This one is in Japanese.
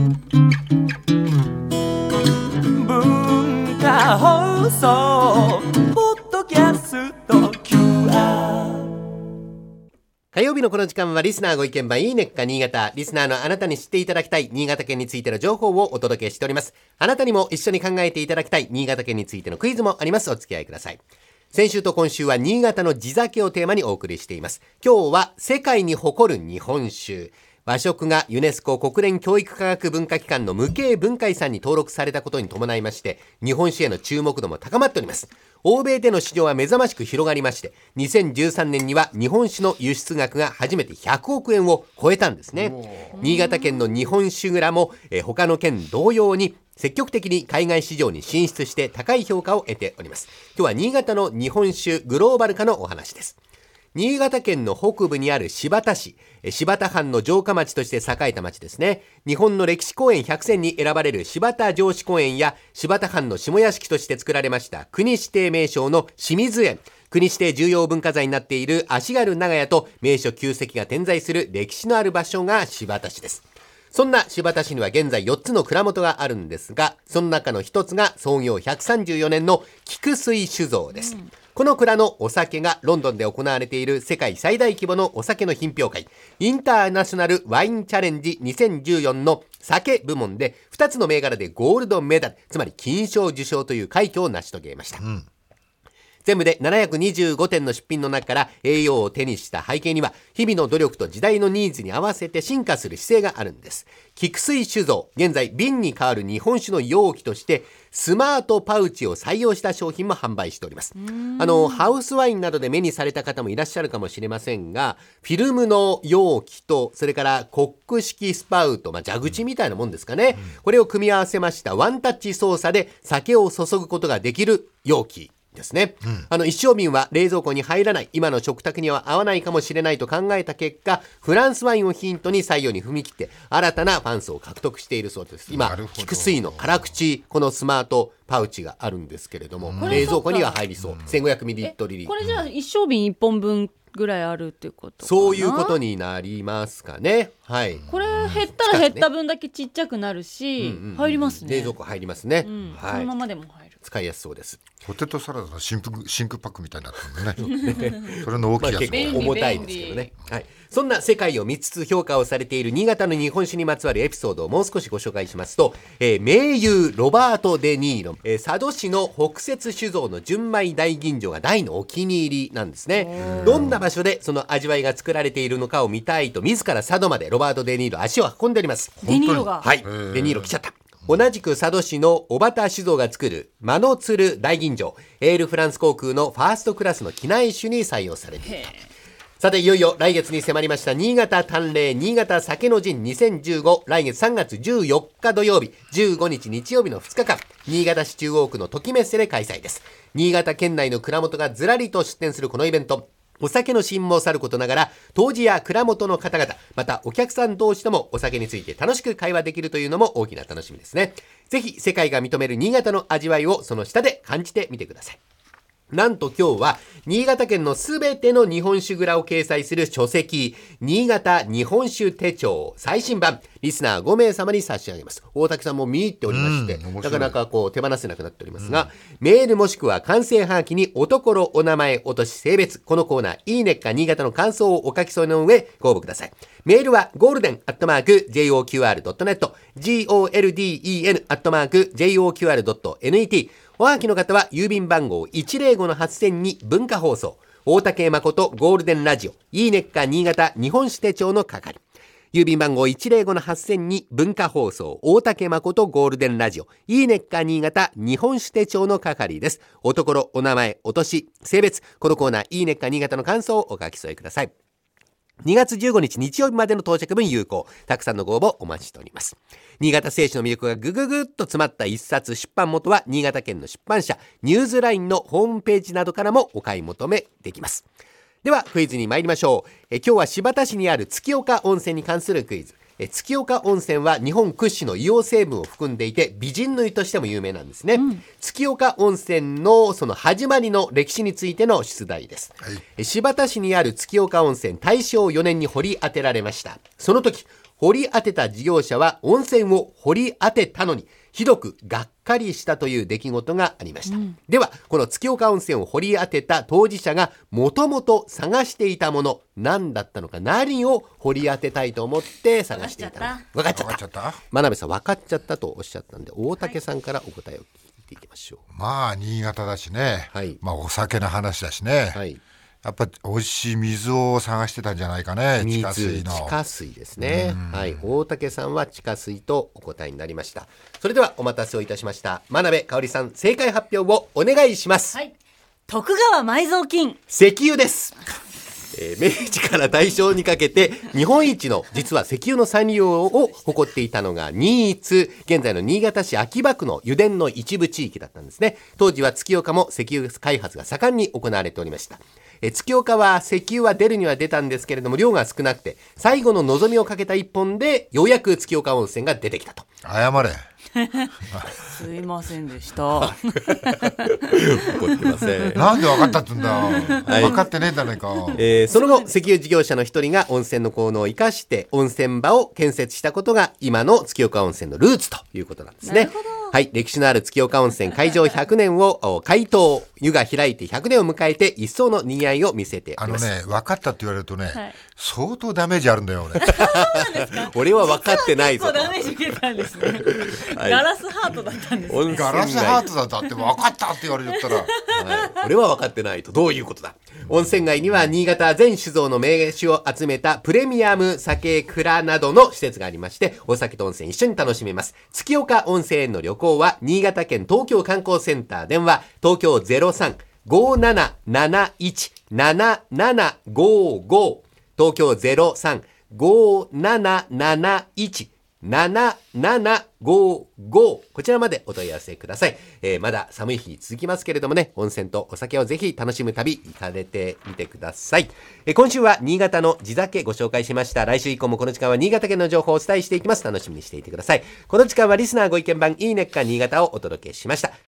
文化放送ポッドキャスト QR 火曜日のこの時間はリスナーご意見番いいねっか新潟。リスナーのあなたに知っていただきたい新潟県についての情報をお届けしております。あなたにも一緒に考えていただきたい新潟県についてのクイズもあります。お付き合いください。先週と今週は新潟の地酒をテーマにお送りしています。今日は世界に誇る日本酒。和食がユネスコ国連教育科学文化機関の無形文化遺産に登録されたことに伴いまして、日本酒への注目度も高まっております。欧米での市場は目覚ましく広がりまして、2013年には日本酒の輸出額が初めて100億円を超えたんですね。新潟県の日本酒蔵も、えー他の県同様に積極的に海外市場に進出して高い評価を得ております。今日は新潟の日本酒グローバル化のお話です。新潟県の北部にある柴田市、柴田藩の城下町として栄えた町ですね。日本の歴史公園100選に選ばれる柴田城址公園や柴田藩の下屋敷として作られました国指定名称の清水園。国指定重要文化財になっている足軽長屋と名所旧跡が点在する歴史のある場所が柴田市です。そんな新発田市には現在4つの蔵元があるんですが、その中の一つが創業134年の菊水酒造です。この蔵のお酒がロンドンで行われている世界最大規模のお酒の品評会、インターナショナルワインチャレンジ2014の酒部門で2つの銘柄でゴールドメダル、つまり金賞受賞という快挙を成し遂げました。全部で725点の出品の中から栄養を手にした背景には日々の努力と時代のニーズに合わせて進化する姿勢があるんです。菊水酒造現在瓶に代わる日本酒の容器としてスマートパウチを採用した商品も販売しております。あのハウスワインなどで目にされた方もいらっしゃるかもしれませんがフィルムの容器とそれからコック式スパウト、まあ、蛇口みたいなもんですかね、これを組み合わせましたワンタッチ操作で酒を注ぐことができる容器ですね、あの一升瓶は冷蔵庫に入らない。今の食卓には合わないかもしれないと考えた結果フランスワインをヒントに採用に踏み切って新たなファン層を獲得しているそうです。今菊水の辛口このスマートパウチがあるんですけれども、れ冷蔵庫には入りそう、1500ミリリットルこれじゃあ一升瓶一本分ぐらいあるっていうことかな？そういうことになりますかね。はい。これ減ったら減った分だけちっちゃくなるし、入りますね。冷蔵庫入りますね、うん。そはい。のままでも入る使いやすそうですポテトサラダの真空真空パックみたいになってるのね それの大まあ、きいやつ結も構重たいですけどね。はい。そんな世界を3つ評価をされている新潟の日本酒にまつわるエピソードをもう少しご紹介しますと、えー名優ロバート・デ・ニーロ、えー佐渡市の北雪酒造の純米大吟醸が大のお気に入りなんですね。どんな場所でその味わいが作られているのかを見たいと、自ら佐渡までロバート・デ・ニーロ足を運んでおります。デニーロが、はい。デニーロ来ちゃった。同じく佐渡市の小畑酒造が作るマノツル大吟醸、エールフランス航空のファーストクラスの機内酒に採用されていると。さて、いよいよ来月に迫りました新潟淡麗新潟酒の陣2015来月3月14日土曜日、15日日曜日の2日間、新潟市中央区のときメッセで開催です。新潟県内の蔵元がずらりと出店するこのイベント。お酒の新もさることながら、当時や蔵元の方々、またお客さん同士ともお酒について楽しく会話できるというのも大きな楽しみですね。ぜひ世界が認める新潟の味わいをその下で感じてみてください。なんと今日は、新潟県のすべての日本酒蔵を掲載する書籍、新潟日本酒手帳最新版、リスナー5名様に差し上げます。大竹さんも見入っておりまして、なかなかこう手放せなくなっておりますが、メールもしくは完成はがきにおところ、お名前、お年、性別、このコーナー、いいねっか新潟の感想をお書き添えの上、ご応募ください。メールは、ゴールデンアットマーク、JOQR.net、GOLDEN アットマーク、JOQR.net、おはがきの方は郵便番号105-8000に文化放送、大竹誠ゴールデンラジオ、いいねっか新潟日本酒手帳の係。郵便番号105-8000に文化放送、大竹誠ゴールデンラジオ、いいねっか新潟日本酒手帳の係です。おところ、お名前、お年、性別、このコーナー、いいねっか新潟の感想をお書き添えください。2月15日日曜日までの到着分有効。たくさんのご応募お待ちしております。新潟聖書の魅力がぐぐぐっと詰まった一冊出版元は新潟県の出版社ニューズラインのホームページなどからもお買い求めできます。ではクイズに参りましょう。え今日は新発田市にある月岡温泉に関するクイズ。え月岡温泉は日本屈指の硫黄成分を含んでいて美人の湯としても有名なんですね、月岡温泉のその始まりの歴史についての出題です、え新発田市にある月岡温泉大正4年に掘り当てられました。その時掘り当てた事業者は温泉を掘り当てたのにひどくがっかりしたという出来事がありました、ではこの月岡温泉を掘り当てた当事者がもともと探していたもの何だったのか何を掘り当てたいと思って探していたの。か分かっちゃった。分かっちゃった？真鍋さん分かっちゃったとおっしゃったんで大竹さんからお答えを聞いていきましょまあ新潟だしね、はい。まあお酒の話だしね、うはいやっぱ美味しい水を探してたんじゃないかね地下水水の地下水ですね。はい。大竹さんは地下水とお答えになりました。それではお待たせをいたしました。真鍋かおりさん正解発表をお願いします、はい。徳川埋蔵金。石油です。えー明治から大正にかけて日本一の実は石油の産業を誇っていたのが新津現在の新潟市秋葉区の油田の一部地域だったんですね。当時は月岡も石油開発が盛んに行われておりましたえー月岡は石油は出るには出たんですけれども量が少なくて最後の望みをかけた一本でようやく月岡温泉が出てきたと。謝れ。すいませんでした。怒ってません。なんで分かったってんだ、い。分かってねえんだねえか、えーその後、石油事業者の一人が温泉の効能を生かして温泉場を建設したことが今の月岡温泉のルーツということなんですね。はい。歴史のある月岡温泉開場100年をお開湯、湯が開いて100年を迎えて一層の賑わいを見せております。あのね分かったって言われるとね、はい。相当ダメージあるんだよ俺。俺は分かってないぞ。ダメージ受けたんですね、はい。ガラスハートだったんです温泉ガラスハートだったって分かったって言われちゃったら。はい、俺は分かってないとどういうことだ。温泉街には新潟全酒造の名酒を集めたプレミアム酒蔵などの施設がありましてお酒と温泉一緒に楽しめます。月岡温泉への旅行は新潟県東京観光センター電話。東京0357717755東京035771 7755こちらまでお問い合わせください、えーまだ寒い日続きますけれどもね温泉とお酒をぜひ楽しむ旅行かれてみてください、えー今週は新潟の地酒ご紹介しました。来週以降もこの時間は新潟県の情報をお伝えしていきます。楽しみにしていてください。この時間はリスナーご意見番いいねっか新潟をお届けしました。